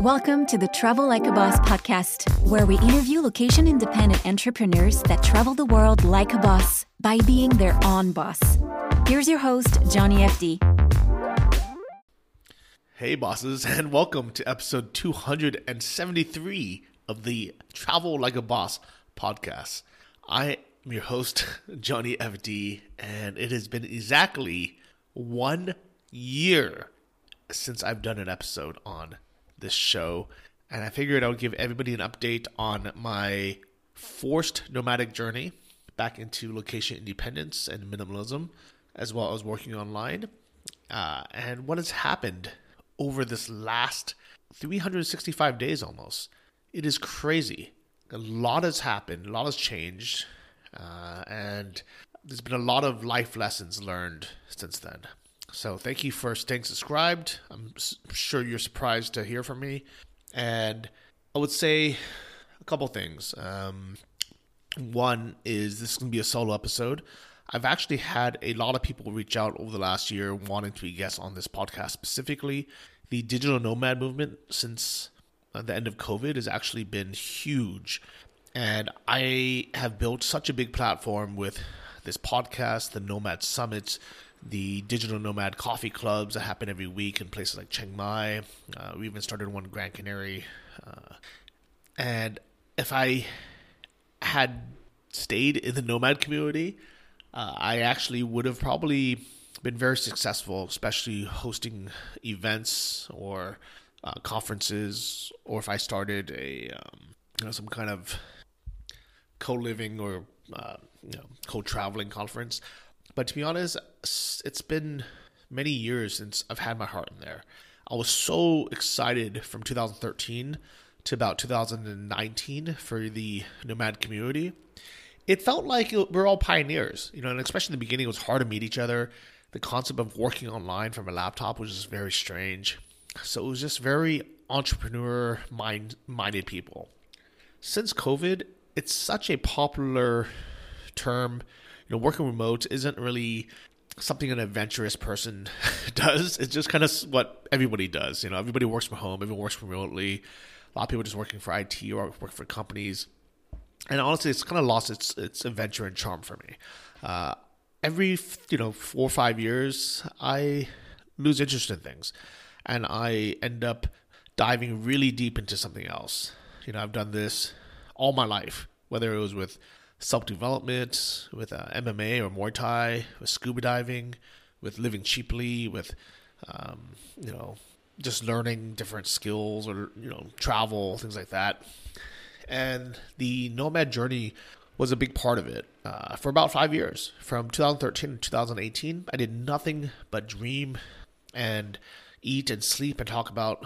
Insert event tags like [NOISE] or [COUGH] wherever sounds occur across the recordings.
Welcome to the Travel Like a Boss podcast, where we interview location independent entrepreneurs that travel the world like a boss by being their own boss. Here's your host, Johnny FD. Hey, bosses, [LAUGHS] and welcome to episode 273 of the Travel Like a Boss podcast. I am your host, [LAUGHS] Johnny FD, and it has been exactly one year since I've done an episode on this show, and I figured I would give everybody an update on my forced nomadic journey back into location independence and minimalism, as well as working online, uh, and what has happened over this last 365 days almost. It is crazy. A lot has happened, a lot has changed, uh, and there's been a lot of life lessons learned since then. So thank you for staying subscribed. I'm sure you're surprised to hear from me. And I would say a couple things. Um, one is this is going to be a solo episode. I've actually had a lot of people reach out over the last year wanting to be guests on this podcast specifically. The digital nomad movement since the end of COVID has actually been huge. And I have built such a big platform with this podcast, the Nomad Summits, the digital nomad coffee clubs that happen every week in places like Chiang Mai. Uh, we even started one in Grand Canary. Uh, and if I had stayed in the nomad community, uh, I actually would have probably been very successful, especially hosting events or uh, conferences, or if I started a um, you know some kind of co-living or uh, you know co-traveling conference. But to be honest, it's been many years since I've had my heart in there. I was so excited from 2013 to about 2019 for the nomad community. It felt like we're all pioneers, you know, and especially in the beginning, it was hard to meet each other. The concept of working online from a laptop was just very strange. So it was just very entrepreneur mind minded people. Since COVID, it's such a popular term know, working remote isn't really something an adventurous person [LAUGHS] does. It's just kind of what everybody does. You know, everybody works from home, everyone works remotely. A lot of people just working for IT or work for companies. And honestly, it's kind of lost its its adventure and charm for me. Uh, every you know four or five years, I lose interest in things, and I end up diving really deep into something else. You know, I've done this all my life, whether it was with self development, with uh, MMA or Muay Thai, with scuba diving, with living cheaply, with um, you know just learning different skills or you know travel things like that. And the nomad journey was a big part of it uh, for about five years, from 2013 to 2018. I did nothing but dream and eat and sleep and talk about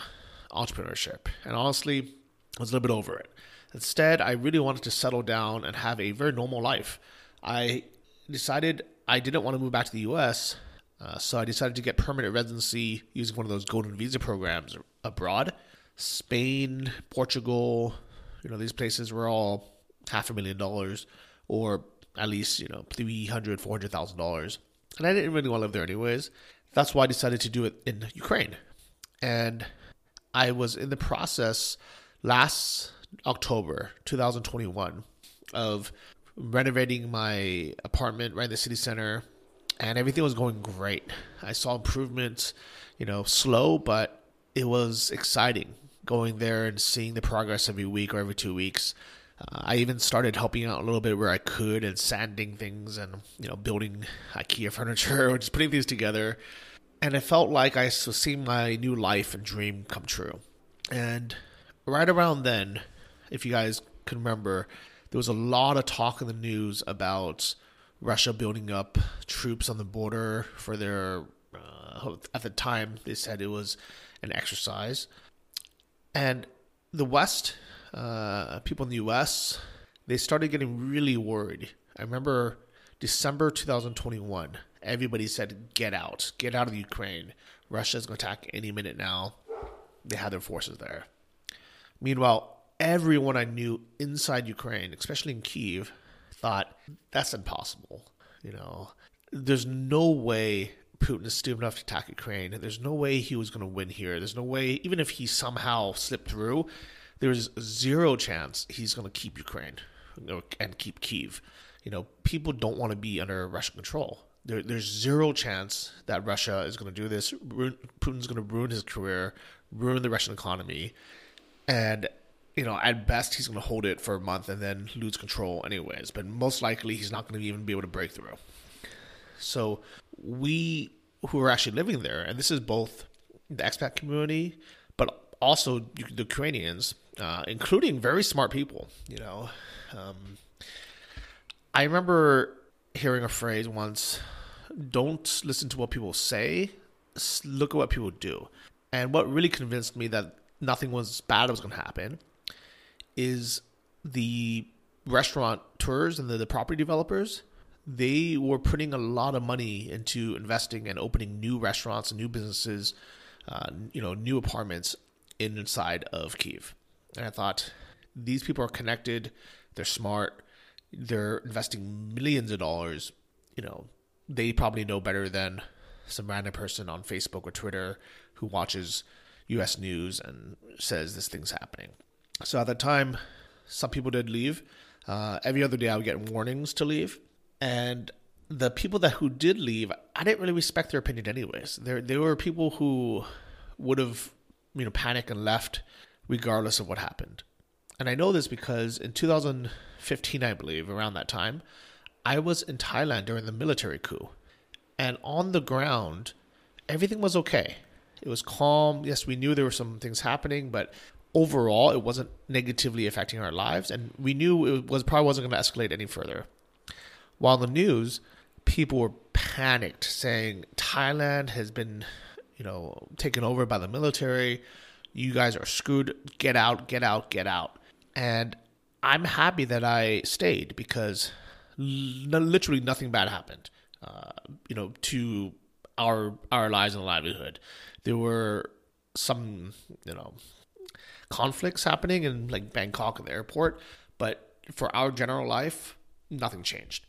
entrepreneurship. And honestly, I was a little bit over it. Instead, I really wanted to settle down and have a very normal life. I decided I didn't want to move back to the US, uh, so I decided to get permanent residency using one of those golden visa programs abroad. Spain, Portugal, you know, these places were all half a million dollars or at least, you know, $300,000, $400,000. And I didn't really want to live there anyways. That's why I decided to do it in Ukraine. And I was in the process last October 2021 of renovating my apartment right in the city center and everything was going great. I saw improvements, you know, slow, but it was exciting going there and seeing the progress every week or every two weeks. Uh, I even started helping out a little bit where I could and sanding things and, you know, building IKEA furniture [LAUGHS] or just putting things together. And it felt like I was seeing my new life and dream come true. And right around then, if you guys can remember, there was a lot of talk in the news about Russia building up troops on the border for their. Uh, at the time, they said it was an exercise, and the West, uh, people in the U.S., they started getting really worried. I remember December 2021. Everybody said, "Get out! Get out of Ukraine! Russia's going to attack any minute now." They had their forces there. Meanwhile, everyone I knew inside Ukraine, especially in Kiev, thought that's impossible. You know, there's no way Putin is stupid enough to attack Ukraine. There's no way he was going to win here. There's no way, even if he somehow slipped through, there's zero chance he's going to keep Ukraine and keep Kiev. You know, people don't want to be under Russian control. There, there's zero chance that Russia is going to do this. Putin's going to ruin his career, ruin the Russian economy, and you know, at best he's going to hold it for a month and then lose control anyways. But most likely he's not going to even be able to break through. So we who are actually living there, and this is both the expat community, but also the Ukrainians, uh, including very smart people. You know, um, I remember hearing a phrase once: "Don't listen to what people say, look at what people do." And what really convinced me that nothing was bad was going to happen is the restaurant tours and the, the property developers they were putting a lot of money into investing and opening new restaurants and new businesses, uh, you know, new apartments inside of Kiev. And I thought these people are connected, they're smart, they're investing millions of dollars. You know, they probably know better than some random person on Facebook or Twitter who watches U.S. news and says this thing's happening. So at the time, some people did leave. Uh, every other day, I would get warnings to leave and the people that who did leave, I didn't really respect their opinion anyways. There there were people who would have you know panicked and left regardless of what happened. And I know this because in 2015, I believe, around that time, I was in Thailand during the military coup. And on the ground, everything was okay. It was calm. Yes, we knew there were some things happening, but overall, it wasn't negatively affecting our lives. And we knew it was probably wasn't going to escalate any further. While the news, people were panicked, saying Thailand has been, you know, taken over by the military. You guys are screwed. Get out, get out, get out. And I'm happy that I stayed because literally nothing bad happened. Uh, you know, to our our lives and livelihood. There were some, you know, conflicts happening in like Bangkok at the airport, but for our general life, nothing changed.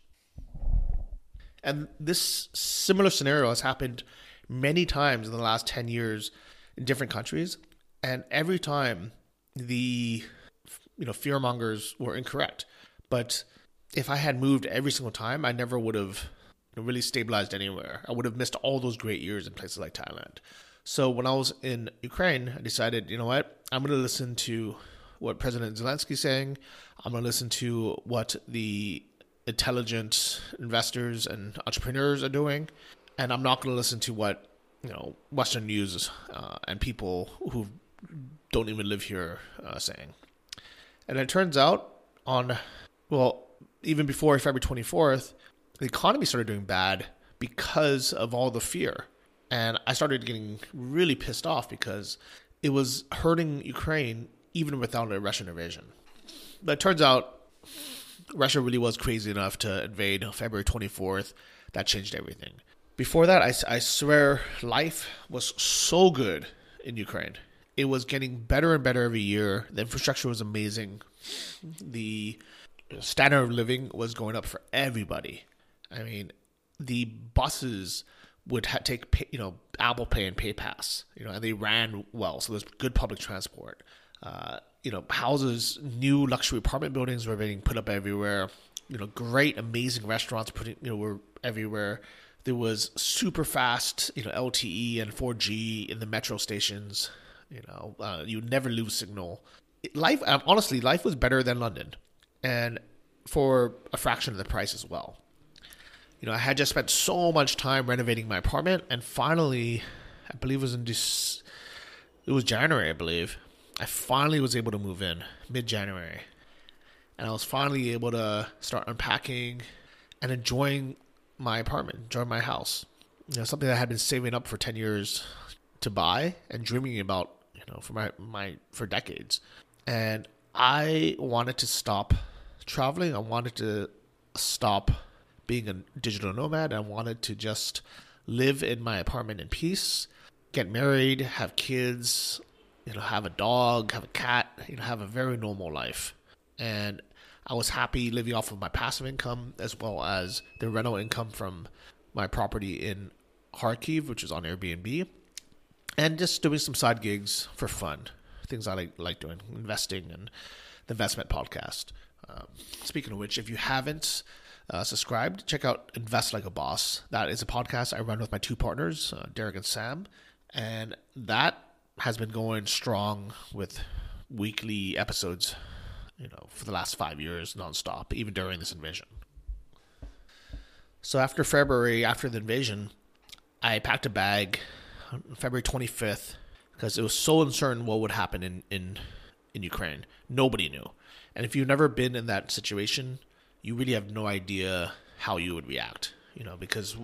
And this similar scenario has happened many times in the last 10 years in different countries. And every time the you know fearmongers were incorrect. But if I had moved every single time, I never would have really stabilized anywhere. I would have missed all those great years in places like Thailand. So when I was in Ukraine, I decided, you know what, I'm going to listen to what President Zelensky's saying. I'm going to listen to what the intelligent investors and entrepreneurs are doing, and I'm not going to listen to what you know Western news uh, and people who don't even live here uh, saying. And it turns out on well, even before February 24th, the economy started doing bad because of all the fear. And I started getting really pissed off because it was hurting Ukraine even without a Russian invasion. But it turns out Russia really was crazy enough to invade February 24th. That changed everything. Before that, I, I swear life was so good in Ukraine. It was getting better and better every year. The infrastructure was amazing. The standard of living was going up for everybody. I mean, the buses would ha- take pay, you know Apple Pay and PayPass, you know, and they ran well, so there's good public transport. Uh, you know, houses, new luxury apartment buildings were being put up everywhere. You know, great, amazing restaurants putting, you know, were everywhere. There was super fast, you know, LTE and 4G in the metro stations. You know, uh, you never lose signal. Life, um, honestly, life was better than London, and for a fraction of the price as well. You know, I had just spent so much time renovating my apartment, and finally, I believe it was in this, it was January, I believe. I finally was able to move in mid January. And I was finally able to start unpacking and enjoying my apartment, enjoying my house. You know, something that I had been saving up for 10 years to buy and dreaming about, you know, for my, my for decades. And I wanted to stop traveling. I wanted to stop being a digital nomad. I wanted to just live in my apartment in peace, get married, have kids, you know, have a dog, have a cat, you know, have a very normal life. And I was happy living off of my passive income as well as the rental income from my property in Kharkiv, which is on Airbnb, and just doing some side gigs for fun, things I like, like doing, investing and the investment podcast. Um, speaking of which, if you haven't uh, subscribed, check out Invest Like a Boss. That is a podcast I run with my two partners, uh, Derek and Sam, and that has been going strong with weekly episodes, you know, for the last five years nonstop, even during this invasion. So after February, after the invasion, I packed a bag February 25th because it was so uncertain what would happen in, in, in Ukraine. Nobody knew. And if you've never been in that situation, you really have no idea how you would react, you know, because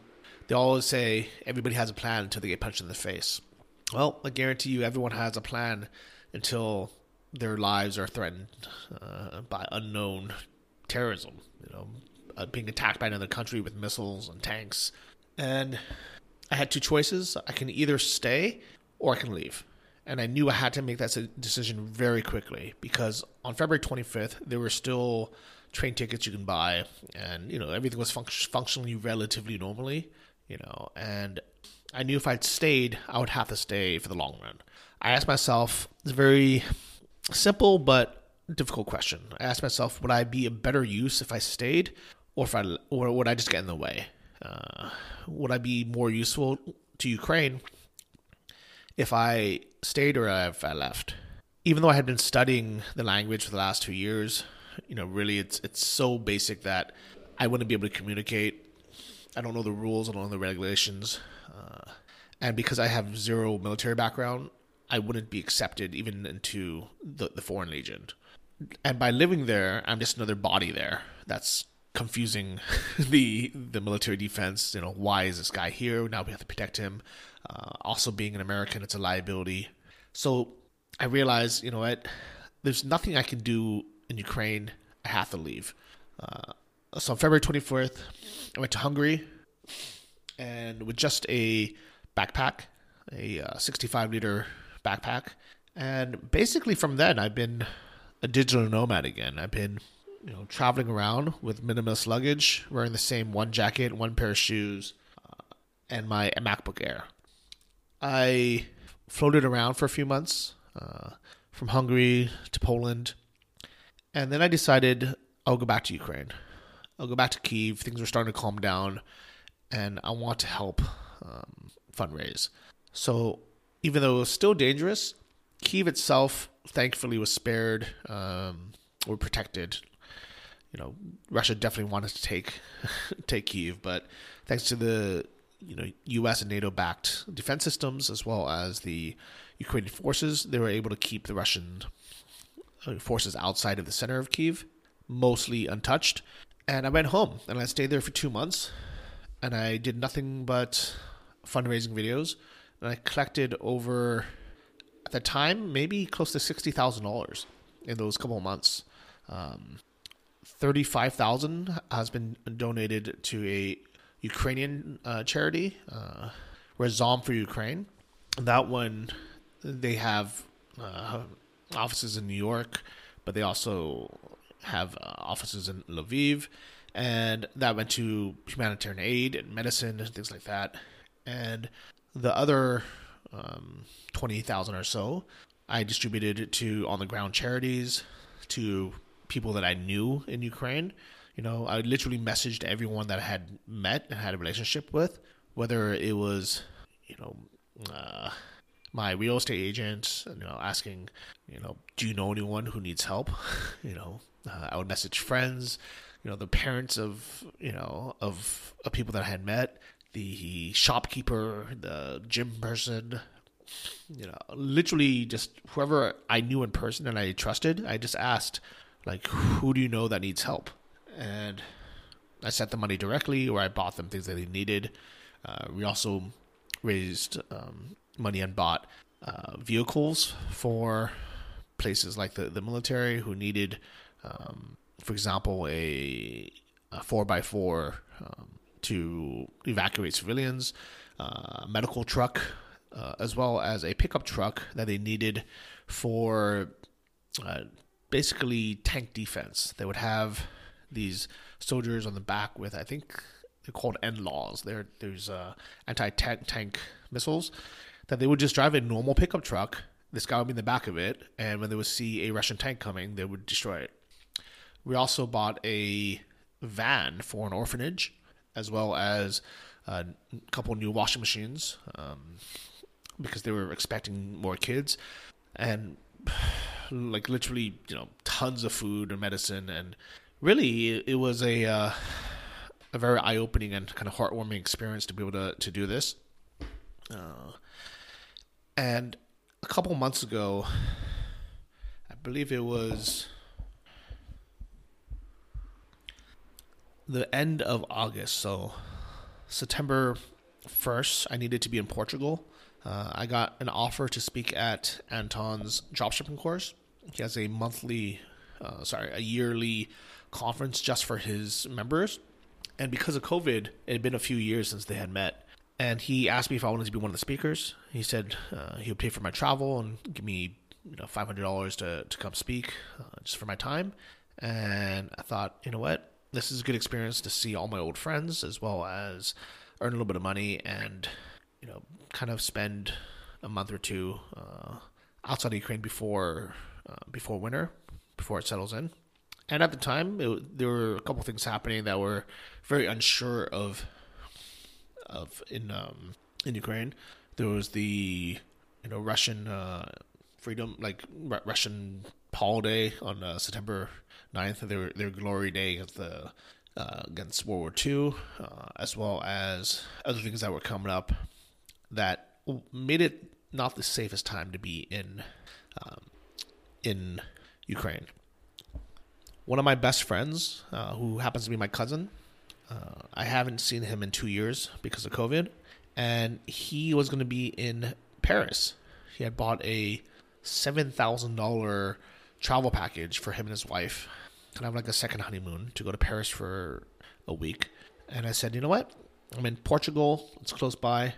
they always say everybody has a plan until they get punched in the face. Well, I guarantee you, everyone has a plan until their lives are threatened uh, by unknown terrorism. You know, uh, being attacked by another country with missiles and tanks. And I had two choices. I can either stay or I can leave. And I knew I had to make that decision very quickly because on February 25th, there were still train tickets you can buy, and you know everything was functionally relatively normally. You know, and I knew if I'd stayed, I would have to stay for the long run. I asked myself this very simple but difficult question. I asked myself, would I be a better use if I stayed, or if I or would I just get in the way? Uh, would I be more useful to Ukraine if I stayed or if I left? Even though I had been studying the language for the last two years, you know, really it's it's so basic that I wouldn't be able to communicate. I don't know the rules, I don't know the regulations, uh, and because I have zero military background, I wouldn't be accepted even into the, the foreign legion. And by living there, I'm just another body there. That's confusing [LAUGHS] the the military defense. You know, why is this guy here? Now we have to protect him. Uh, also, being an American, it's a liability. So I realized, you know what? There's nothing I can do in Ukraine. I have to leave. Uh, so on February 24th, I went to Hungary, and with just a backpack, a uh, 65 liter backpack, and basically from then I've been a digital nomad again. I've been you know, traveling around with minimalist luggage, wearing the same one jacket, one pair of shoes, uh, and my MacBook Air. I floated around for a few months, uh, from Hungary to Poland, and then I decided I'll go back to Ukraine. I'll go back to Kiev. Things were starting to calm down, and I want to help um, fundraise. So, even though it was still dangerous, Kiev itself, thankfully, was spared um, or protected you know, Russia definitely wanted to take [LAUGHS] take Kiev, but thanks to the you know U.S. and NATO backed defense systems as well as the Ukrainian forces, they were able to keep the Russian uh, forces outside of the center of Kiev, mostly untouched. And I went home and I stayed there for two months, and I did nothing but fundraising videos, and I collected over at the time maybe close to sixty thousand dollars in those couple of months. Um, 35,000 has been donated to a Ukrainian uh, charity, uh, Razom for Ukraine. That one, they have uh, offices in New York, but they also have uh, offices in Lviv, and that went to humanitarian aid and medicine and things like that. And the other um, 20,000 or so, I distributed to on the ground charities, to people that I knew in Ukraine. You know, I literally messaged everyone that I had met and had a relationship with, whether it was, you know, uh, my real estate agent, you know, asking, you know, do you know anyone who needs help? [LAUGHS] you know, uh, I would message friends, you know, the parents of, you know, of, of people that I had met, the shopkeeper, the gym person, you know, literally just whoever I knew in person and I trusted, I just asked, like who do you know that needs help? And i sent the money directly or i bought them things that they needed. Uh, we also raised um, money and bought uh, vehicles for places like the, the military who needed um, for example a, a 4x4 um, to evacuate civilians uh, medical truck uh, as well as a pickup truck that they needed for uh, basically tank defense. They would have these soldiers on the back with, I think, they're called NLAWs. They're, there's uh, anti-tank tank missiles that they would just drive a normal pickup truck. This guy would be in the back of it, and when they would see a Russian tank coming, they would destroy it. We also bought a van for an orphanage, as well as a couple new washing machines um, because they were expecting more kids, and like literally, you know, tons of food and medicine, and really, it was a uh, a very eye opening and kind of heartwarming experience to be able to to do this. Uh, and a couple months ago, I believe it was the end of August, so September 1st, I needed to be in Portugal. Uh, I got an offer to speak at Anton's dropshipping course. He has a monthly, uh, sorry, a yearly conference just for his members. And because of COVID, it had been a few years since they had met. And he asked me if I wanted to be one of the speakers. He said uh, he would pay for my travel and give me, you know, five hundred dollars to to come speak uh, just for my time. And I thought, you know what, this is a good experience to see all my old friends as well as earn a little bit of money and you know kind of spend a month or two uh, outside of Ukraine before uh, before winter before it settles in. And at the time, it, there were a couple things happening that were very unsure of of in um, in Ukraine. There was the you know Russian uh, freedom like R- Russian holiday on uh, September 9th, their their glory day against the uh, against World War II, uh, as well as other things that were coming up that made it not the safest time to be in um, in Ukraine. One of my best friends, uh, who happens to be my cousin, uh, I haven't seen him in two years because of COVID, and he was going to be in Paris. He had bought a seven thousand dollar travel package for him and his wife, kind of like a second honeymoon, to go to Paris for a week. And I said, you know what? I'm in Portugal. It's close by.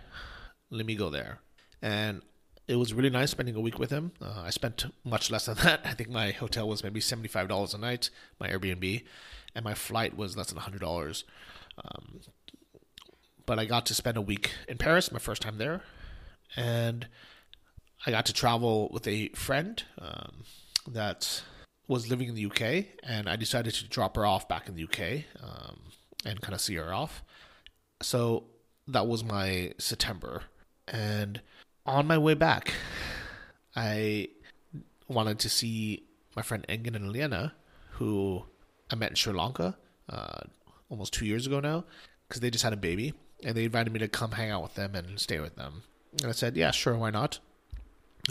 Let me go there. And it was really nice spending a week with him. Uh, I spent much less than [LAUGHS] that. I think my hotel was maybe seventy-five dollars a night, my Airbnb, and my flight was less than hundred dollars. Um, but I got to spend a week in Paris, my first time there, and I got to travel with a friend um, that was living in the UK, and I decided to drop her off back in the UK um, and kind of see her off. So that was my September, and on my way back, I wanted to see my friend Engin and Lena, who I met in Sri Lanka uh, almost two years ago now, because they just had a baby, and they invited me to come hang out with them and stay with them. And I said, yeah, sure, why not?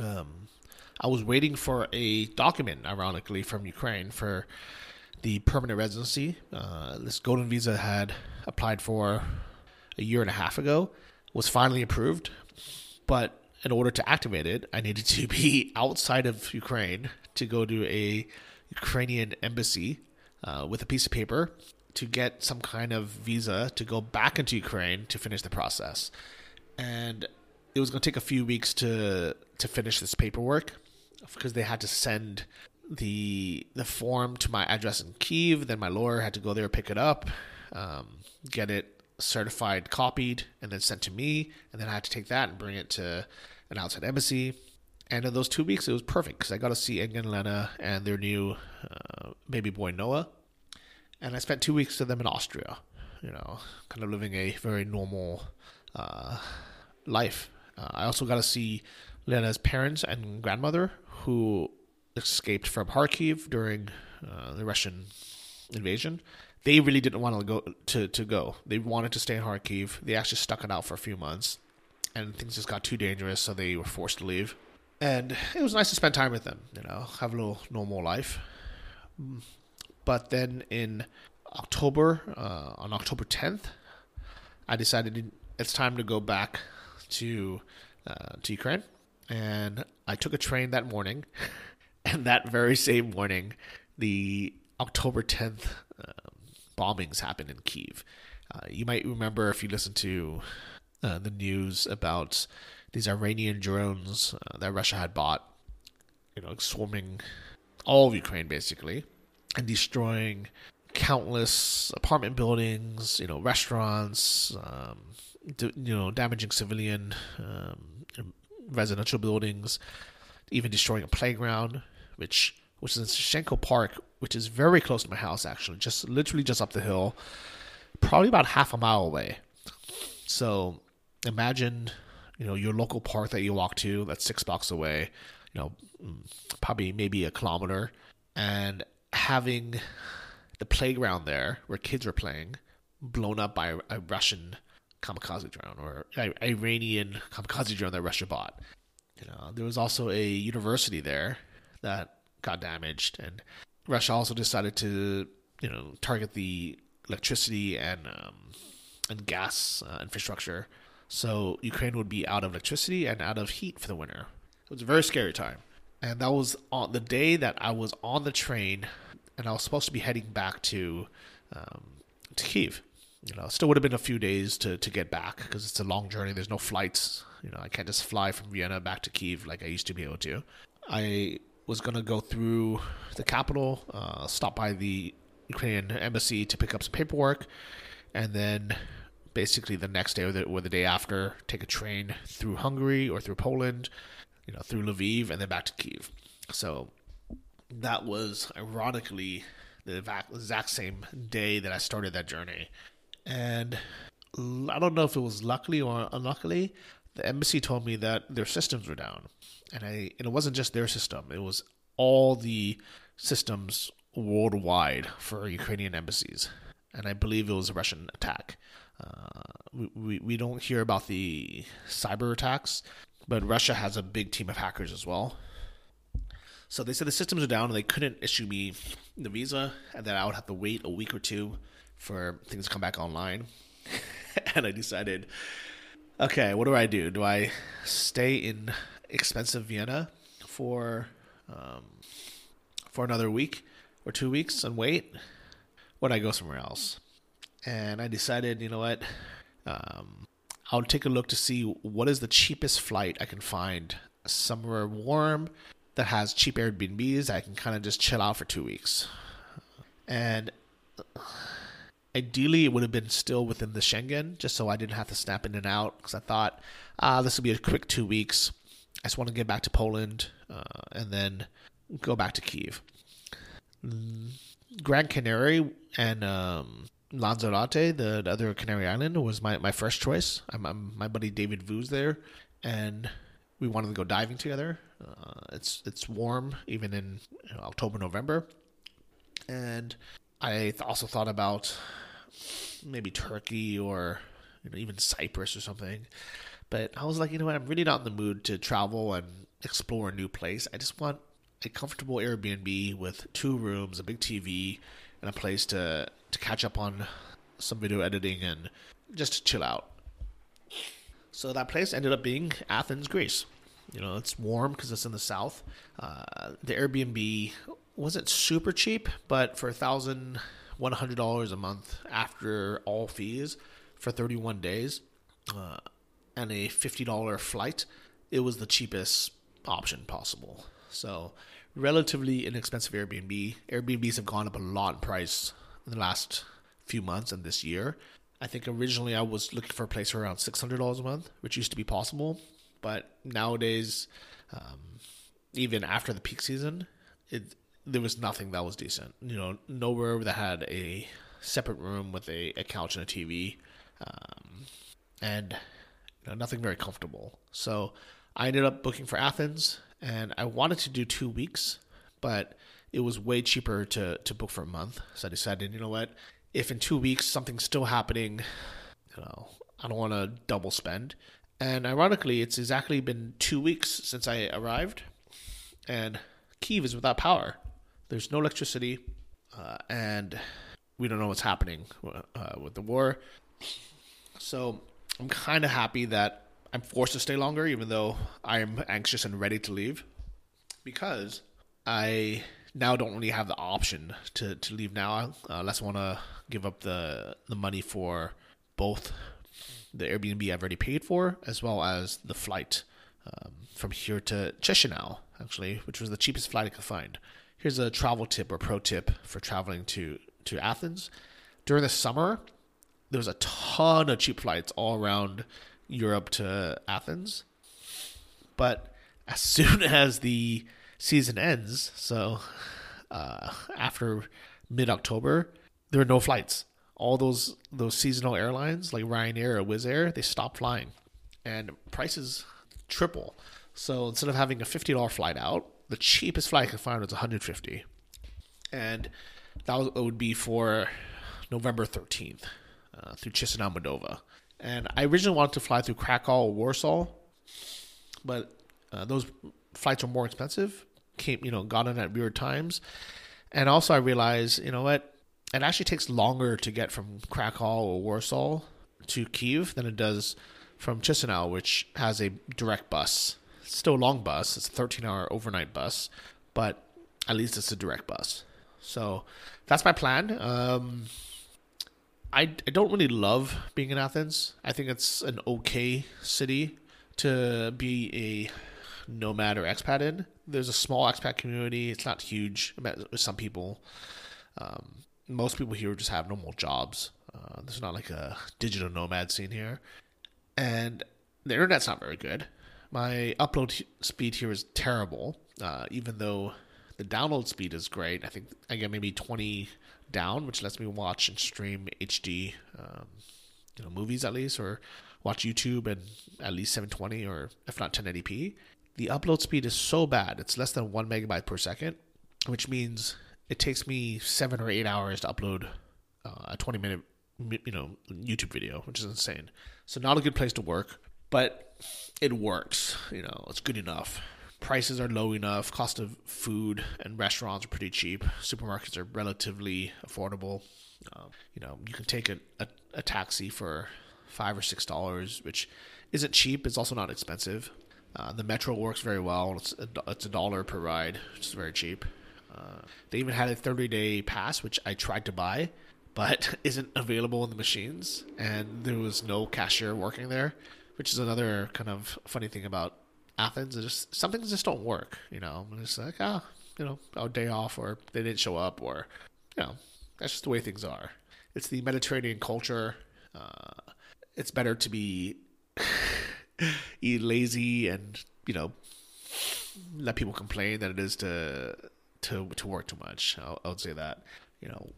Um, I was waiting for a document, ironically, from Ukraine for the permanent residency. Uh, this golden visa had applied for a year and a half ago, was finally approved, but in order to activate it, I needed to be [LAUGHS] outside of Ukraine to go to a Ukrainian embassy uh, with a piece of paper to get some kind of visa to go back into Ukraine to finish the process. And it was going to take a few weeks to to finish this paperwork because they had to send the the form to my address in Kiev. Then my lawyer had to go there pick it up, um, get it certified, copied, and then sent to me. And then I had to take that and bring it to an outside embassy. And in those two weeks, it was perfect because I got to see Engin and Lena and their new uh, baby boy Noah. And I spent two weeks with them in Austria, you know, kind of living a very normal uh, life. Uh, I also got to see Lena's parents and grandmother, who escaped from Kharkiv during uh, the Russian invasion. They really didn't want to go to, to go. They wanted to stay in Kharkiv. They actually stuck it out for a few months, and things just got too dangerous, so they were forced to leave. And it was nice to spend time with them, you know, have a little normal life. But then in October, uh, on October 10th, I decided it's time to go back to uh, to Ukraine, and I took a train that morning. [LAUGHS] And that very same morning, the October 10th um, bombings happened in Kiev. Uh, you might remember if you listen to uh, the news about these Iranian drones uh, that Russia had bought, you know, swarming all of Ukraine basically and destroying countless apartment buildings, you know, restaurants, um, you know, damaging civilian um, residential buildings, even destroying a playground, which which is in Shevchenko Park, which is very close to my house, actually, just literally just up the hill, probably about half a mile away. So imagine, you know, your local park that you walk to that's six blocks away, you know, mm, probably maybe a kilometer, and having the playground there where kids were playing blown up by a Russian kamikaze drone or Iranian kamikaze drone that Russia bought. You know, there was also a university there that got damaged, and Russia also decided to, you know, target the electricity and um, and gas uh, infrastructure, so Ukraine would be out of electricity and out of heat for the winter. It was a very scary time, and that was on the day that I was on the train, and I was supposed to be heading back to um, to Kiev you know, still would have been a few days to, to get back because it's a long journey. There's no flights. You know, I can't just fly from Vienna back to Kiev like I used to be able to. I was going to go through the capital, uh, stop by the Ukrainian embassy to pick up some paperwork, and then basically the next day or the, or the day after, take a train through Hungary or through Poland, you know, through Lviv, and then back to Kiev. So that was ironically the exact same day that I started that journey and I don't know if it was luckily or unluckily, the embassy told me that their systems were down, and I and it wasn't just their system; it was all the systems worldwide for Ukrainian embassies, and I believe it was a Russian attack. Uh, we, we we don't hear about the cyber attacks, but Russia has a big team of hackers as well. So they said the systems are down and they couldn't issue me the visa, and that I would have to wait a week or two for things to come back online. [LAUGHS] and I decided, okay, what do I do? Do I stay in expensive Vienna for um, for another week or two weeks and wait? Do I go somewhere else? And I decided, you know what? Um, I'll take a look to see what is the cheapest flight I can find somewhere warm that has cheap Airbnbs. I can kind of just chill out for two weeks. And Ideally, it would have been still within the Schengen, just so I didn't have to snap in and out. Because I thought, ah, this will be a quick two weeks. I just want to get back to Poland uh, and then go back to Kiev. Mm, Gran Canary and um, Lanzarote, the, the, other Canary island, was my, my first choice. I'm, I'm, my buddy David Vu's there, and we wanted to go diving together. Uh, it's it's warm even in you know, October, November, and I also thought about maybe Turkey or you know, even Cyprus or something. But I was like, you know what? I'm really not in the mood to travel and explore a new place. I just want a comfortable Airbnb with two rooms, a big TV, and a place to to catch up on some video editing and just chill out. So that place ended up being Athens, Greece. You know, it's warm because it's in the south. Uh, the Airbnb wasn't super cheap, but for a thousand $100 a month after all fees for 31 days uh, and a $50 flight, it was the cheapest option possible. So, relatively inexpensive Airbnb. Airbnbs have gone up a lot in price in the last few months and this year. I think originally I was looking for a place for around $600 a month, which used to be possible. But nowadays, um, even after the peak season, it there was nothing that was decent. You know, nowhere that had a separate room with a, a couch and a TV, um, and you know, nothing very comfortable. So I ended up booking for Athens, and I wanted to do two weeks, but it was way cheaper to to book for a month. So I decided, you know what, if in two weeks something's still happening, you know, I don't want to double spend. And ironically, it's exactly been two weeks since I arrived, and Kiev is without power. There's no electricity, uh, and we don't know what's happening uh, with the war. So I'm kind of happy that I'm forced to stay longer, even though I'm anxious and ready to leave, because I now don't really have the option to, to leave now, uh, unless I want to give up the the money for both the Airbnb I've already paid for, as well as the flight um, from here to Chisinau, actually, which was the cheapest flight I could find. Here's a travel tip or pro tip for traveling to to Athens. During the summer, there was a ton of cheap flights all around Europe to Athens. But as [LAUGHS] soon as the season ends, so uh, after mid October, there are no flights. All those those seasonal airlines like Ryanair or Wizz Air, they stop flying, and prices triple. So instead of having a fifty dollar flight out, the cheapest flight I could find was one hundred fifty, and that would be for November thirteenth uh, through Chisinau. And I originally wanted to fly through Krakow or Warsaw, but uh, those flights are more expensive. Came, you know, got in at weird times, and also I realized, you know what, it actually takes longer to get from Krakow or Warsaw to Kiev than it does from Chisinau, which has a direct bus. It's still a long bus. It's a 13-hour overnight bus, but at least it's a direct bus. So that's my plan. Um, I, I don't really love being in Athens. I think it's an okay city to be a nomad or expat in. There's a small expat community. It's not huge. I met with some people. Um, most people here just have normal jobs. Uh, there's not like a digital nomad scene here. And the internet's not very good. My upload speed here is terrible, uh, even though the download speed is great. I think I get maybe 20 down, which lets me watch and stream HD, um, you know, movies at least, or watch YouTube and at least 720 or if not 1080p. The upload speed is so bad; it's less than one megabyte per second, which means it takes me seven or eight hours to upload uh, a 20 minute, you know, YouTube video, which is insane. So not a good place to work, but it works. You know, it's good enough prices are low enough. Cost of food and restaurants are pretty cheap. Supermarkets are relatively affordable. Um, you know, you can take a, a, a, taxi for five or six dollars, which isn't cheap. It's also not expensive. Uh, the metro works very well. It's a, it's a dollar per ride, which is very cheap. Uh, they even had a 30 day pass, which I tried to buy, but [LAUGHS] isn't available in the machines. And there was no cashier working there, which is another kind of funny thing about Athens. Just some things just don't work. You know, it's like ah, oh, you know, a day off, or they didn't show up, or you know, that's just the way things are. It's the Mediterranean culture. Uh, it's better to be [SIGHS] lazy and you know let people complain than it is to to to work too much. I'll, I would say that you know,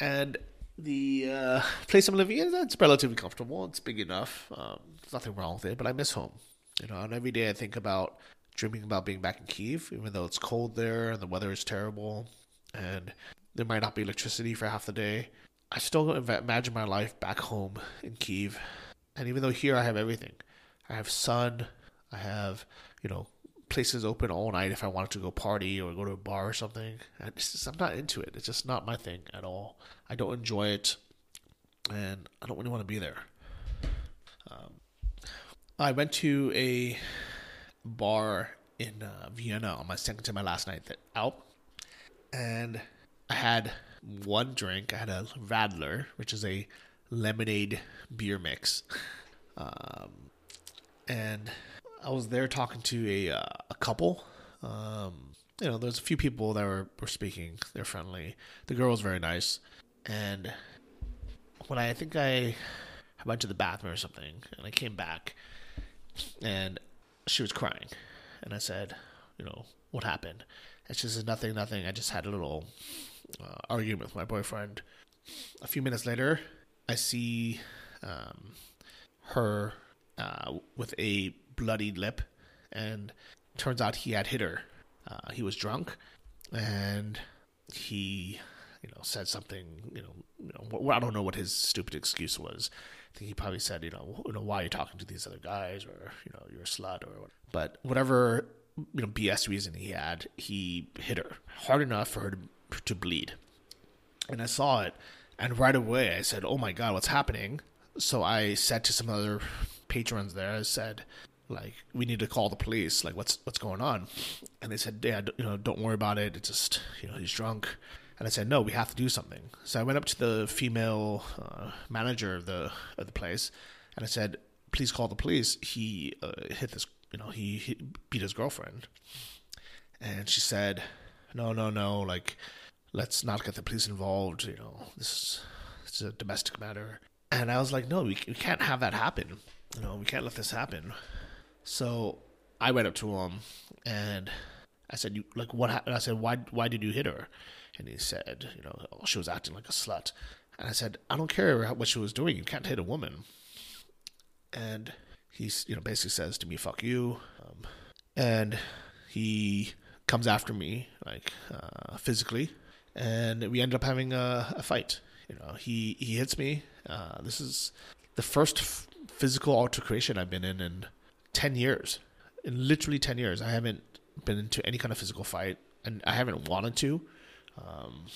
and the uh, place I'm living in, it's relatively comfortable. It's big enough. Um, there's nothing wrong with it, but I miss home. You know, and every day I think about dreaming about being back in Kiev, even though it's cold there and the weather is terrible, and there might not be electricity for half the day. I still imagine my life back home in Kiev, and even though here I have everything, I have sun, I have you know places open all night if I wanted to go party or go to a bar or something. Just, I'm not into it. It's just not my thing at all. I don't enjoy it, and I don't really want to be there. Um, I went to a bar in uh, Vienna on my second to my last night out, and I had one drink. I had a Radler, which is a lemonade beer mix, [LAUGHS] um, and I was there talking to a uh, a couple. Um, you know, there's a few people that were, were speaking. They're friendly. The girl was very nice, and when I, I think I went to the bathroom or something, and I came back and she was crying. And I said, you know, what happened? And she said, nothing, nothing. I just had a little uh, argument with my boyfriend. A few minutes later, I see um, her uh, with a bloodied lip, and turns out he had hit her. Uh, he was drunk, and he, you know, said something. You know, you know, I don't know what his stupid excuse was he probably said, you know, you know, why are you talking to these other guys, or you know, you're a slut, or whatever. But whatever you know BS reason he had, he hit her hard enough for her to, to bleed. And I saw it, and right away I said, "Oh my God, what's happening?" So I said to some other patrons there, I said, like, we need to call the police. Like, what's what's going on? And they said, yeah, you know, don't worry about it. It's just, you know, he's drunk. And I said, no, we have to do something. So I went up to the female uh, manager of the of the place, and I said, please call the police. He uh, hit this, you know, he, beat his girlfriend. And she said, no, no, no, like, let's not get the police involved. You know, this is a domestic matter. And I was like, no, we, we can't have that happen. You know, we can't let this happen. So I went up to him and I said, "You like what?" happened? I said, "Why? Why did you hit her?" And he said, "You know, oh, she was acting like a slut." And I said, "I don't care what she was doing. You can't hit a woman." And he, you know, basically says to me, "Fuck you," um, and he comes after me like uh, physically, and we end up having a, a, fight. You know, he he hits me. Uh, this is the first f- physical altercation I've been in in ten years. In literally ten years, I haven't been into any kind of physical fight, and I haven't wanted to. Um,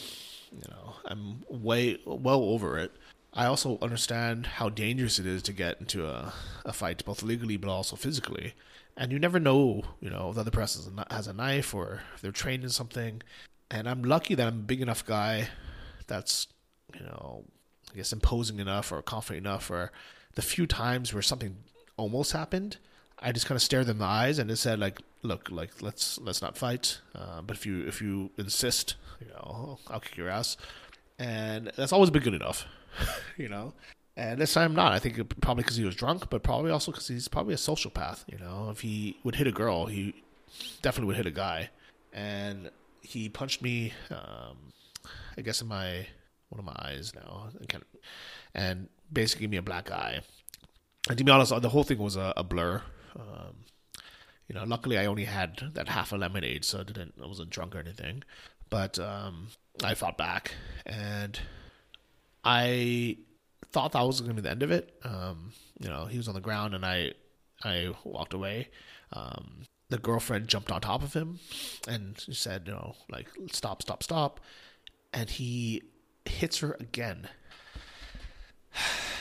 you know, I'm way well over it. I also understand how dangerous it is to get into a, a fight, both legally but also physically. And you never know, you know, if the other person has a knife or if they're trained in something. And I'm lucky that I'm a big enough guy that's, you know, I guess imposing enough or confident enough or the few times where something almost happened, I just kind of stared them in the eyes and just said like, look, like let's let's not fight. Uh, but if you if you insist, you know, I'll kick your ass. And that's always been good enough, [LAUGHS] you know. And this time not. I think probably because he was drunk, but probably also because he's probably a sociopath. You know, if he would hit a girl, he definitely would hit a guy. And he punched me, um, I guess in my one of my eyes now, and, basically gave me a black eye. And to be honest, the whole thing was a, a blur. Um, you know, luckily I only had that half a lemonade, so I didn't, I wasn't drunk or anything. But um, I fought back, and I thought that was going to be the end of it. Um, you know, he was on the ground, and I, I walked away. Um, the girlfriend jumped on top of him, and she said, you know, like stop, stop, stop, and he hits her again [SIGHS]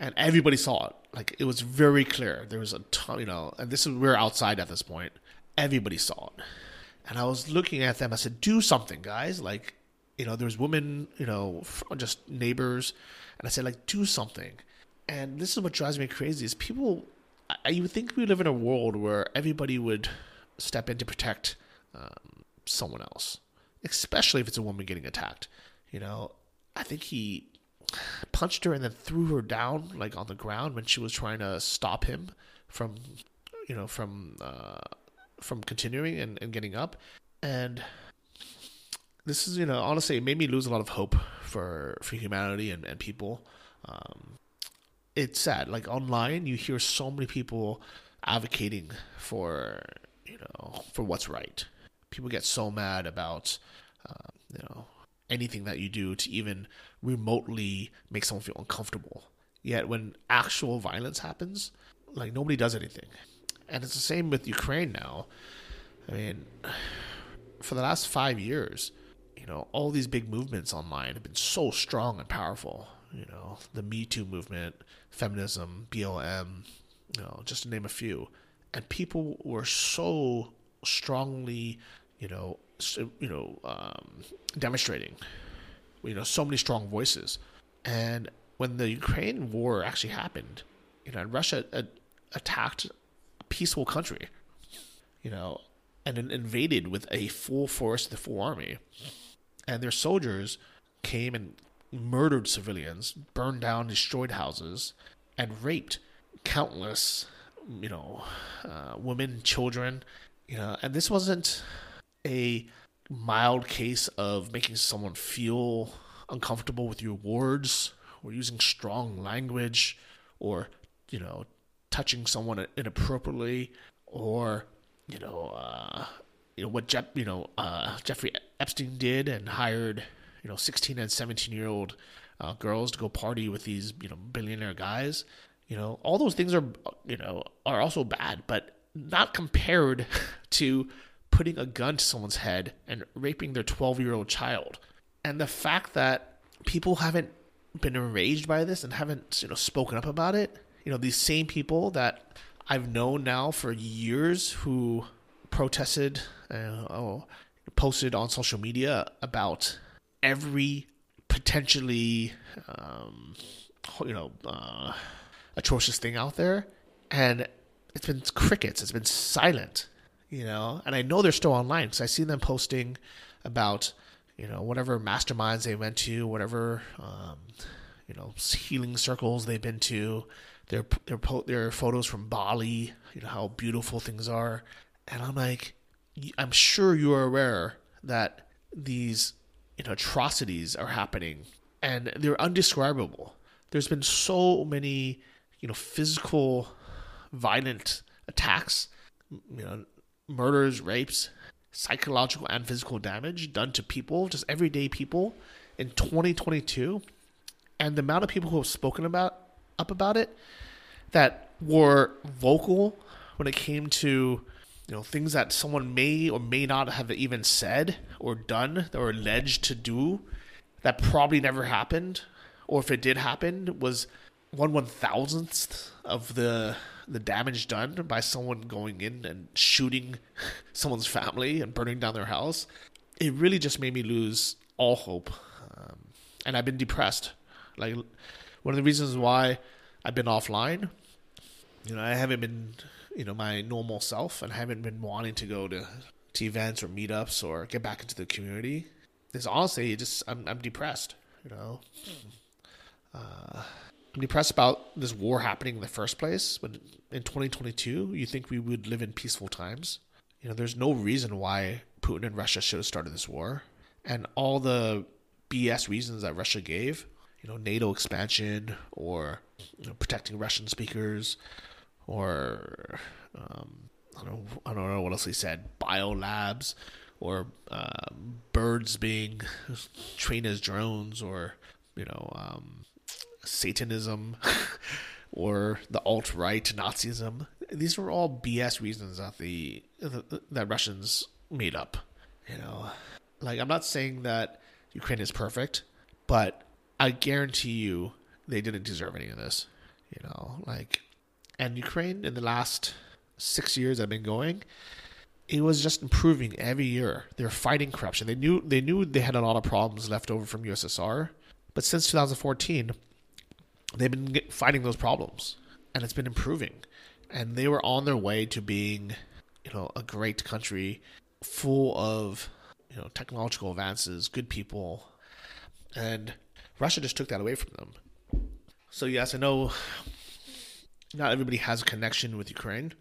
and everybody saw it. Like it was very clear. There was a ton, you know, and this is we are outside at this point. Everybody saw it, and I was looking at them. I said, "Do something, guys!" Like, you know, there's women, you know, just neighbors, and I said, like, do something. And this is what drives me crazy: is people. I, you would think we live in a world where everybody would step in to protect um, someone else, especially if it's a woman getting attacked. You know, I think he punched her and then threw her down like on the ground when she was trying to stop him from you know from uh, from continuing and, and getting up. And this is you know honestly it made me lose a lot of hope for for humanity and, and people. Um, it's sad. Like online you hear so many people advocating for you know for what's right. People get so mad about uh, you know anything that you do to even remotely make someone feel uncomfortable. Yet when actual violence happens, like nobody does anything. And it's the same with Ukraine now. I mean, [SIGHS] for the last five years, you know, all these big movements online have been so strong and powerful. You know, the Me Too movement, feminism, BLM, you know, just to name a few. And people were so strongly, you know, you know, um, demonstrating you know, so many strong voices. And when the Ukraine war actually happened, you know, Russia attacked a peaceful country, you know, and invaded with a full force, the full army, and their soldiers came and murdered civilians, burned down, destroyed houses, and raped countless, you know, uh, women, children, you know, and this wasn't a mild case of making someone feel uncomfortable with your words or using strong language or you know touching someone inappropriately or you know uh, you know what Jeff, you know uh, Jeffrey Epstein did and hired you know 16 and 17 year old uh, girls to go party with these you know billionaire guys. You know all those things are you know are also bad but not compared [LAUGHS] to putting a gun to someone's head and raping their 12 year old child. And the fact that people haven't been enraged by this and haven't, you know, spoken up about it, you know, these same people that I've known now for years who protested, uh, oh, posted on social media about every potentially, um, you know, uh, atrocious thing out there, and it's been crickets. It's been silent you know, and I know they're still online because I see them posting about, you know, whatever masterminds they went to, whatever, um, you know, healing circles they've been to, their their their photos from Bali, you know how beautiful things are, and I'm like, I'm sure you are aware that these you know atrocities are happening, and they're undescribable. There's been so many, you know, physical, violent attacks, you know, murders, rapes, psychological and physical damage done to people, just everyday people in 2022. And the amount of people who have spoken about up about it that were vocal when it came to you know things that someone may or may not have even said or done or alleged to do that probably never happened or if it did happen was one one thousandth of the the damage done by someone going in and shooting [LAUGHS] someone's family and burning down their house, it really just made me lose all hope. Um, and I've been depressed. Like one of the reasons why I've been offline, you know, I haven't been, you know, my normal self, and I haven't been wanting to go to to events or meetups or get back into the community. Is honestly, just I'm I'm depressed. You know. Uh, I'm depressed about this war happening in the first place. But in 2022, you think we would live in peaceful times? You know, there's no reason why Putin and Russia should have started this war, and all the BS reasons that Russia gave, you know, NATO expansion or you know, protecting Russian speakers, or um, I don't I don't know what else he said, biolabs, or uh, birds being [LAUGHS] trained as drones, or you know. Um, Satanism [LAUGHS] or the alt right Nazism. These were all BS reasons that the that Russians made up. You know, like I'm not saying that Ukraine is perfect, but I guarantee you they didn't deserve any of this. You know, like, and Ukraine in the last six years I've been going, it was just improving every year. They were fighting corruption. They knew they knew they had a lot of problems left over from USSR, but since 2014 they've been fighting those problems and it's been improving. And they were on their way to being you know a great country full of you know technological advances good people. And russia just took that away from them. So yes i know not everybody has a connection with ukraine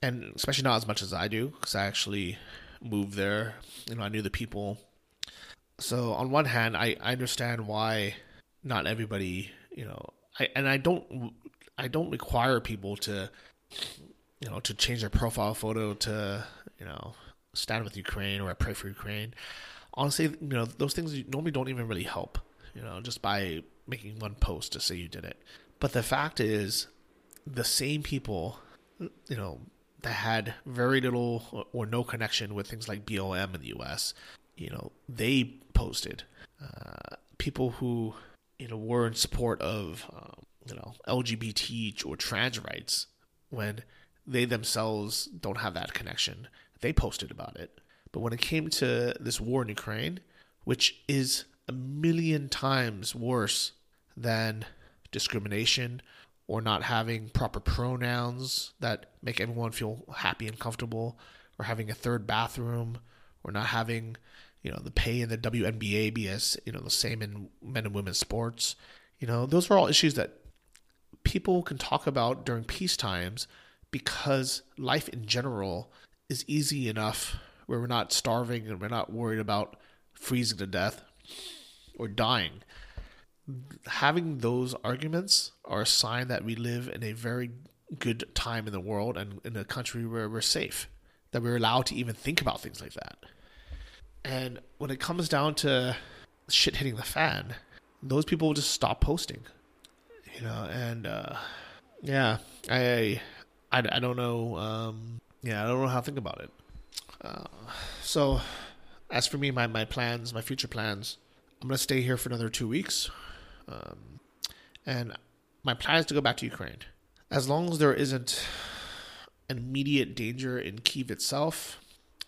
and especially not as much as i do because i actually moved there you know i knew the people. So on one hand i, I understand why not everybody you know I, and I don't I don't require people to you know to change their profile photo to you know stand with Ukraine or I pray for Ukraine. Honestly, you know those things normally don't even really help. You know, just by making one post to say you did it. But the fact is, the same people, you know, that had very little or no connection with things like BLM in the U.S., you know, they posted. Uh, people who you know, were in support of, um, you know, LGBT or trans rights when they themselves don't have that connection. They posted about it. But when it came to this war in Ukraine, which is a million times worse than discrimination or not having proper pronouns that make everyone feel happy and comfortable, or having a third bathroom, or not having you know the pay in the WNBA be as you know the same in men and women's sports. You know those are all issues that people can talk about during peace times because life in general is easy enough where we're not starving and we're not worried about freezing to death or dying. Having those arguments are a sign that we live in a very good time in the world and in a country where we're safe, that we're allowed to even think about things like that. And when it comes down to shit hitting the fan, those people will just stop posting. You know, and uh, yeah, I, I, I don't know. Um, yeah, I don't know how to think about it. Uh, so, as for me, my, my plans, my future plans, I'm gonna stay here for another two weeks, um, and my plan is to go back to Ukraine. As long as there isn't an immediate danger in Kiev itself,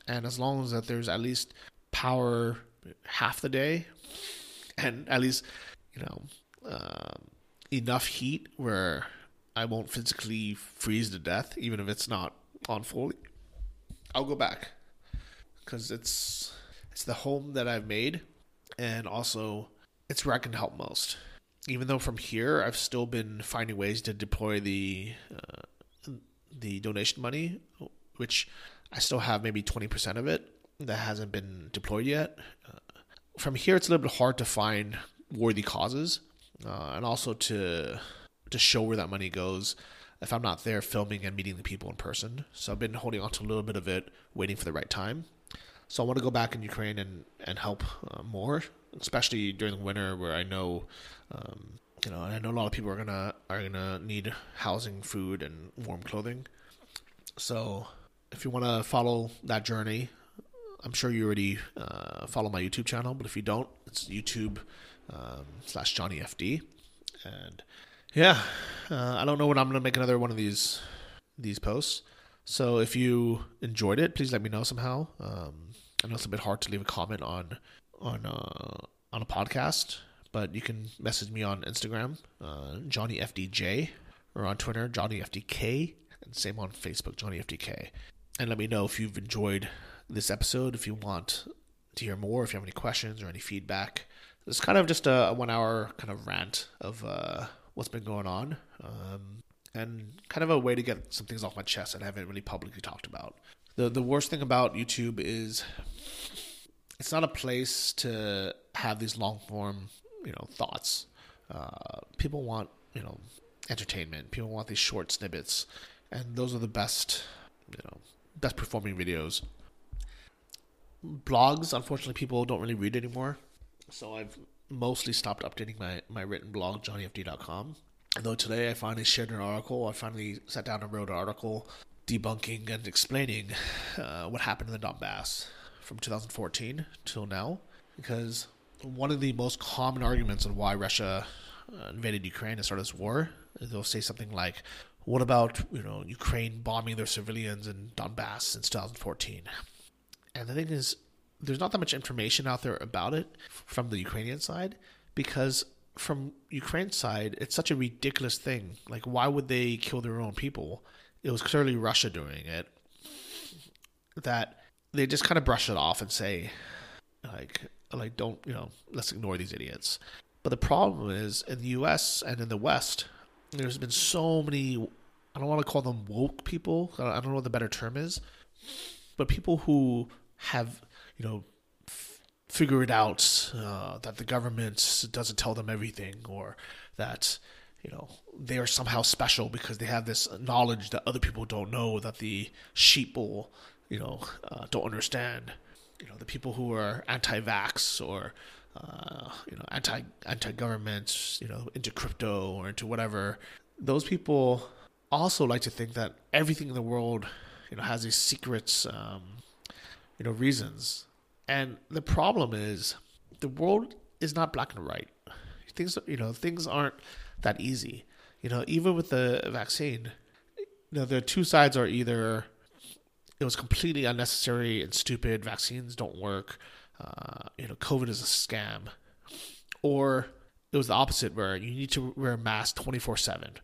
and as long as that there's at least power half the day and at least you know uh, enough heat where I won't physically freeze to death, even if it's not on fully. I'll go back because it's it's the home that I've made, and also it's where I can help most. Even though from here I've still been finding ways to deploy the uh, the donation money, which I still have maybe twenty percent of it that hasn't been deployed yet. Uh, from here, it's a little bit hard to find worthy causes, uh, and also to to show where that money goes if I'm not there filming and meeting the people in person. So I've been holding on to a little bit of it, waiting for the right time. So I want to go back in Ukraine and and help uh, more, especially during the winter where I know, um, you know, I know a lot of people are gonna are gonna need housing, food, and warm clothing. So if you want to follow that journey, I'm sure you already uh, follow my YouTube channel, but if you don't, it's YouTube um, slash Johnny FD, and yeah, uh, I don't know when I'm gonna make another one of these these posts. So if you enjoyed it, please let me know somehow. Um, I know it's a bit hard to leave a comment on on uh, on a podcast, but you can message me on Instagram, uh, Johnny FDJ, or on Twitter, Johnny FDK, and same on Facebook, Johnny FDK. And let me know if you've enjoyed this episode, if you want to hear more, if you have any questions or any feedback. It's kind of just a, one hour kind of rant of uh, what's been going on, um, and kind of a way to get some things off my chest that I haven't really publicly talked about. The the worst thing about YouTube is it's not a place to have these long form, you know, thoughts. Uh, people want, you know, entertainment. People want these short snippets, and those are the best, you know, best performing videos blogs, unfortunately, people don't really read anymore. So I've mostly stopped updating my, my written blog, johnnyfd.com. Though today I finally shared an article, I finally sat down and wrote an article debunking and explaining uh, what happened in the Donbass from 2014 till now. Because one of the most common arguments on why Russia uh, invaded Ukraine and started this war, they'll say something like, "What about you know Ukraine bombing their civilians in Donbass since 2014?" And the thing is, there's not that much information out there about it from the Ukrainian side because from Ukraine's side, it's such a ridiculous thing. Like, why would they kill their own people? It was clearly Russia doing it. That they just kind of brush it off and say, like, like don't you know? Let's ignore these idiots. But the problem is in the U.S. and in the West, there's been so many. I don't want to call them woke people. I don't know what the better term is, but people who have you know f- figured out uh, that the government doesn't tell them everything or that you know they are somehow special because they have this knowledge that other people don't know that the sheeple you know uh, don't understand. You know the people who are anti-vax or uh, you know anti anti-government you know into crypto or into whatever those people also like to think that everything in the world you know has these secrets um, you know, reasons. And the problem is the world is not black and white. Things, you know, things aren't that easy. You know, even with the vaccine, you know, the two sides are either it was completely unnecessary and stupid, vaccines don't work, uh, you know, COVID is a scam, or it was the opposite where you need to wear a mask 24 7.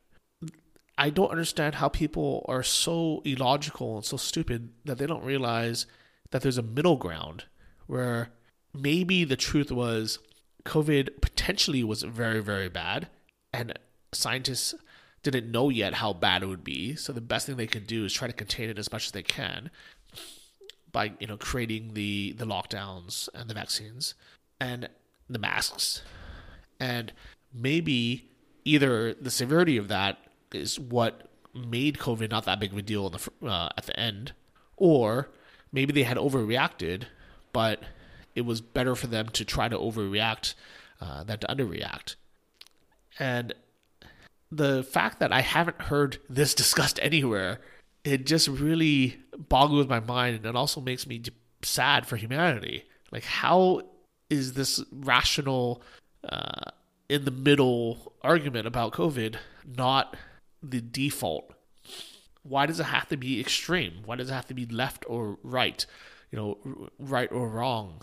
I don't understand how people are so illogical and so stupid that they don't realize that there's a middle ground where maybe the truth was COVID potentially was very, very bad, and scientists didn't know yet how bad it would be. So the best thing they could do is try to contain it as much as they can by you know creating the the lockdowns and the vaccines and the masks, and maybe either the severity of that is what made COVID not that big of a deal the, uh, at the end, or maybe they had overreacted, but it was better for them to try to overreact uh, than to underreact. And the fact that I haven't heard this [LAUGHS] discussed anywhere, it just really boggles my mind, and it also makes me sad for humanity. Like, how is this rational, uh, in the middle argument about COVID not the default why does it have to be extreme? Why does it have to be left or right? You know, right or wrong?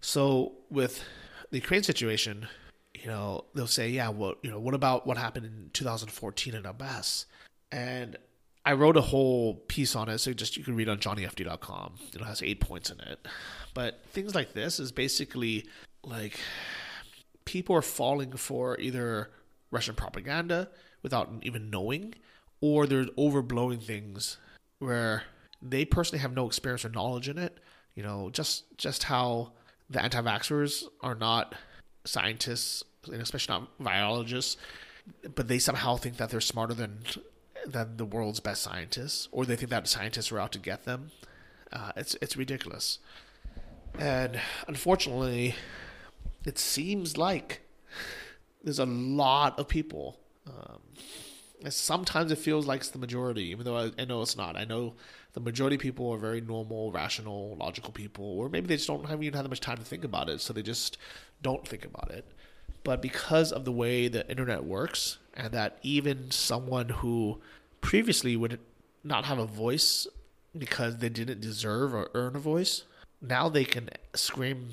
So with the Ukraine situation, you know, they'll say, yeah, well, you know, what about what happened in 2014 in Donbass? And I wrote a whole piece on it, so just you can read on johnnyfd.com. It has eight points in it. But things like this is basically like people are falling for either Russian propaganda without even knowing, or they're overblowing things where they personally have no experience or knowledge in it. You know, just just how the anti-vaxxers are not scientists, and especially not biologists, but they somehow think that they're smarter than than the world's best scientists, or they think that scientists are out to get them. Uh, it's it's ridiculous, and unfortunately, it seems like there's a lot of people. Um, sometimes it feels like it's the majority, even though I, I, know it's not. I know the majority of people are very normal, rational, logical people, or maybe they just don't have even have that much time to think about it, so they just don't think about it. But because of the way the internet works, and that even someone who previously would not have a voice because they didn't deserve or earn a voice, now they can scream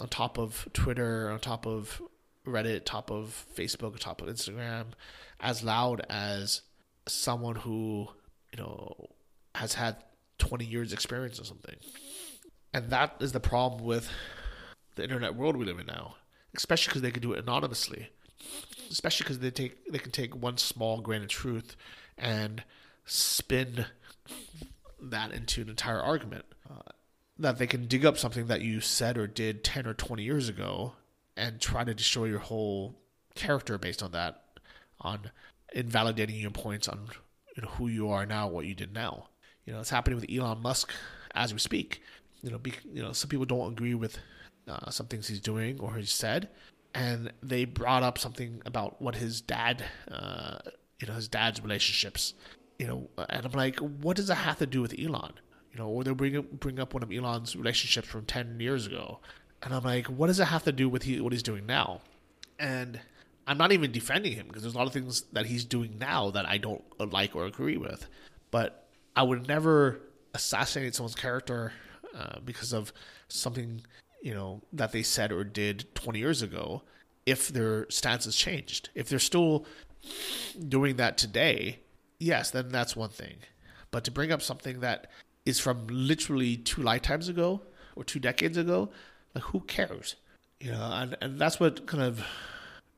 on top of Twitter, on top of Reddit, top of Facebook, top of Instagram, as loud as someone who, you know, has had 20 years experience or something. And that is the problem with the internet world we live in now, especially because they can do it anonymously. Especially because they take they can take one small grain of truth and spin that into an entire argument. Uh, that they can dig up something that you said or did 10 or 20 years ago and try to destroy your whole character based on that, on invalidating your points on you know, who you are now, what you did now. You know, it's happening with Elon Musk as we speak. You know, be, you know, some people don't agree with uh, some things he's doing or he's said, and they brought up something about what his dad, uh, you know, his dad's relationships. You know, and I'm like, what does that have to do with Elon? You know, or they bring bring up one of Elon's relationships from ten years ago, and I'm like, what does it have to do with he, what he's doing now? And I'm not even defending him because there's a lot of things that he's doing now that I don't like or agree with. But I would never assassinate someone's character uh, because of something you know that they said or did 20 years ago. If their stance has changed, if they're still doing that today, yes, then that's one thing. But to bring up something that is from literally two lifetimes ago or two decades ago, like who cares? You know, and, and that's what kind of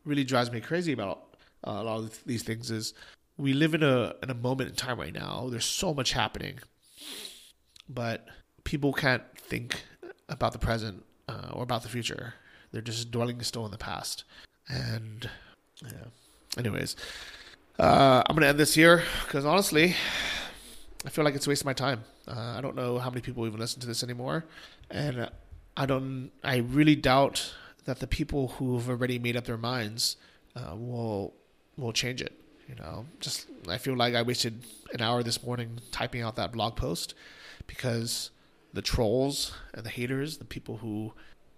really drives me crazy about uh, a lot of these things is we live in a in a moment in time right now. There's so much happening, but people can't think about the present uh, or about the future. They're just dwelling still in the past. And yeah. Anyways, uh, I'm gonna end this here because honestly, I feel like it's wasting my time. Uh, I don't know how many people even listen to this anymore, and I don't. I really doubt that the people who've already made up their minds uh, will will change it. You know, just I feel like I wasted an hour this morning typing out that blog post because the trolls and the haters, the people who,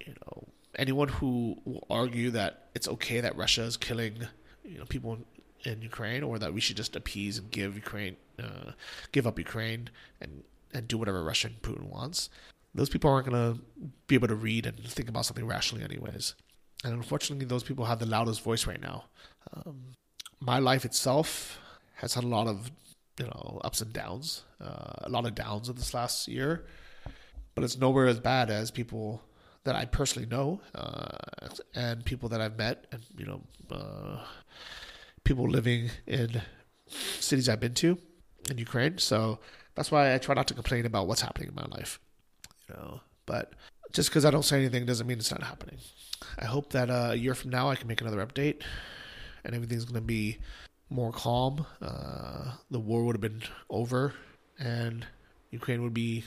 you know, anyone who will argue that it's okay that Russia is killing, you know, people in Ukraine or that we should just appease and give Ukraine, uh, give up Ukraine and and do whatever Russia and Putin wants those people aren't going to be able to read and think about something rationally, anyways. And unfortunately, those people have the loudest voice right now. Um, my life itself has had a lot of, you know, ups and downs, uh, a lot of downs in this last year, but it's nowhere as bad as people that I personally know uh, and people that I've met, and you know, uh, people living in cities I've been to in Ukraine. So that's why I try not to complain about what's happening in my life know. But just because I don't say anything doesn't mean it's not happening. I hope that uh, a year from now I can make another update and everything's going to be more calm. Uh, the war would have been over and Ukraine would be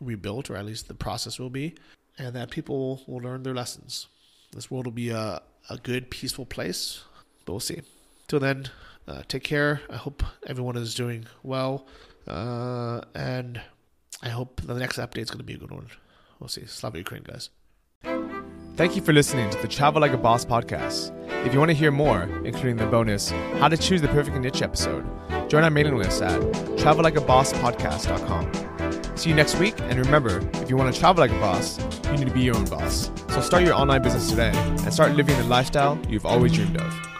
rebuilt, or at least the process will be, and that people will learn their lessons. This world will be a, a good, peaceful place, but we'll see. Till then, uh, take care. I hope everyone is doing well. Uh, and I hope the next update is going to be a good one. We'll see. Slava Ukraine, guys. Thank you for listening to the Travel Like a Boss podcast. If you want to hear more, including the bonus How to Choose the Perfect Niche episode, join our mailing list at travellikeabosspodcast.com. See you next week, and remember, if you want to travel like a boss, you need to be your own boss. So start your online business today and start living the lifestyle you've always dreamed of.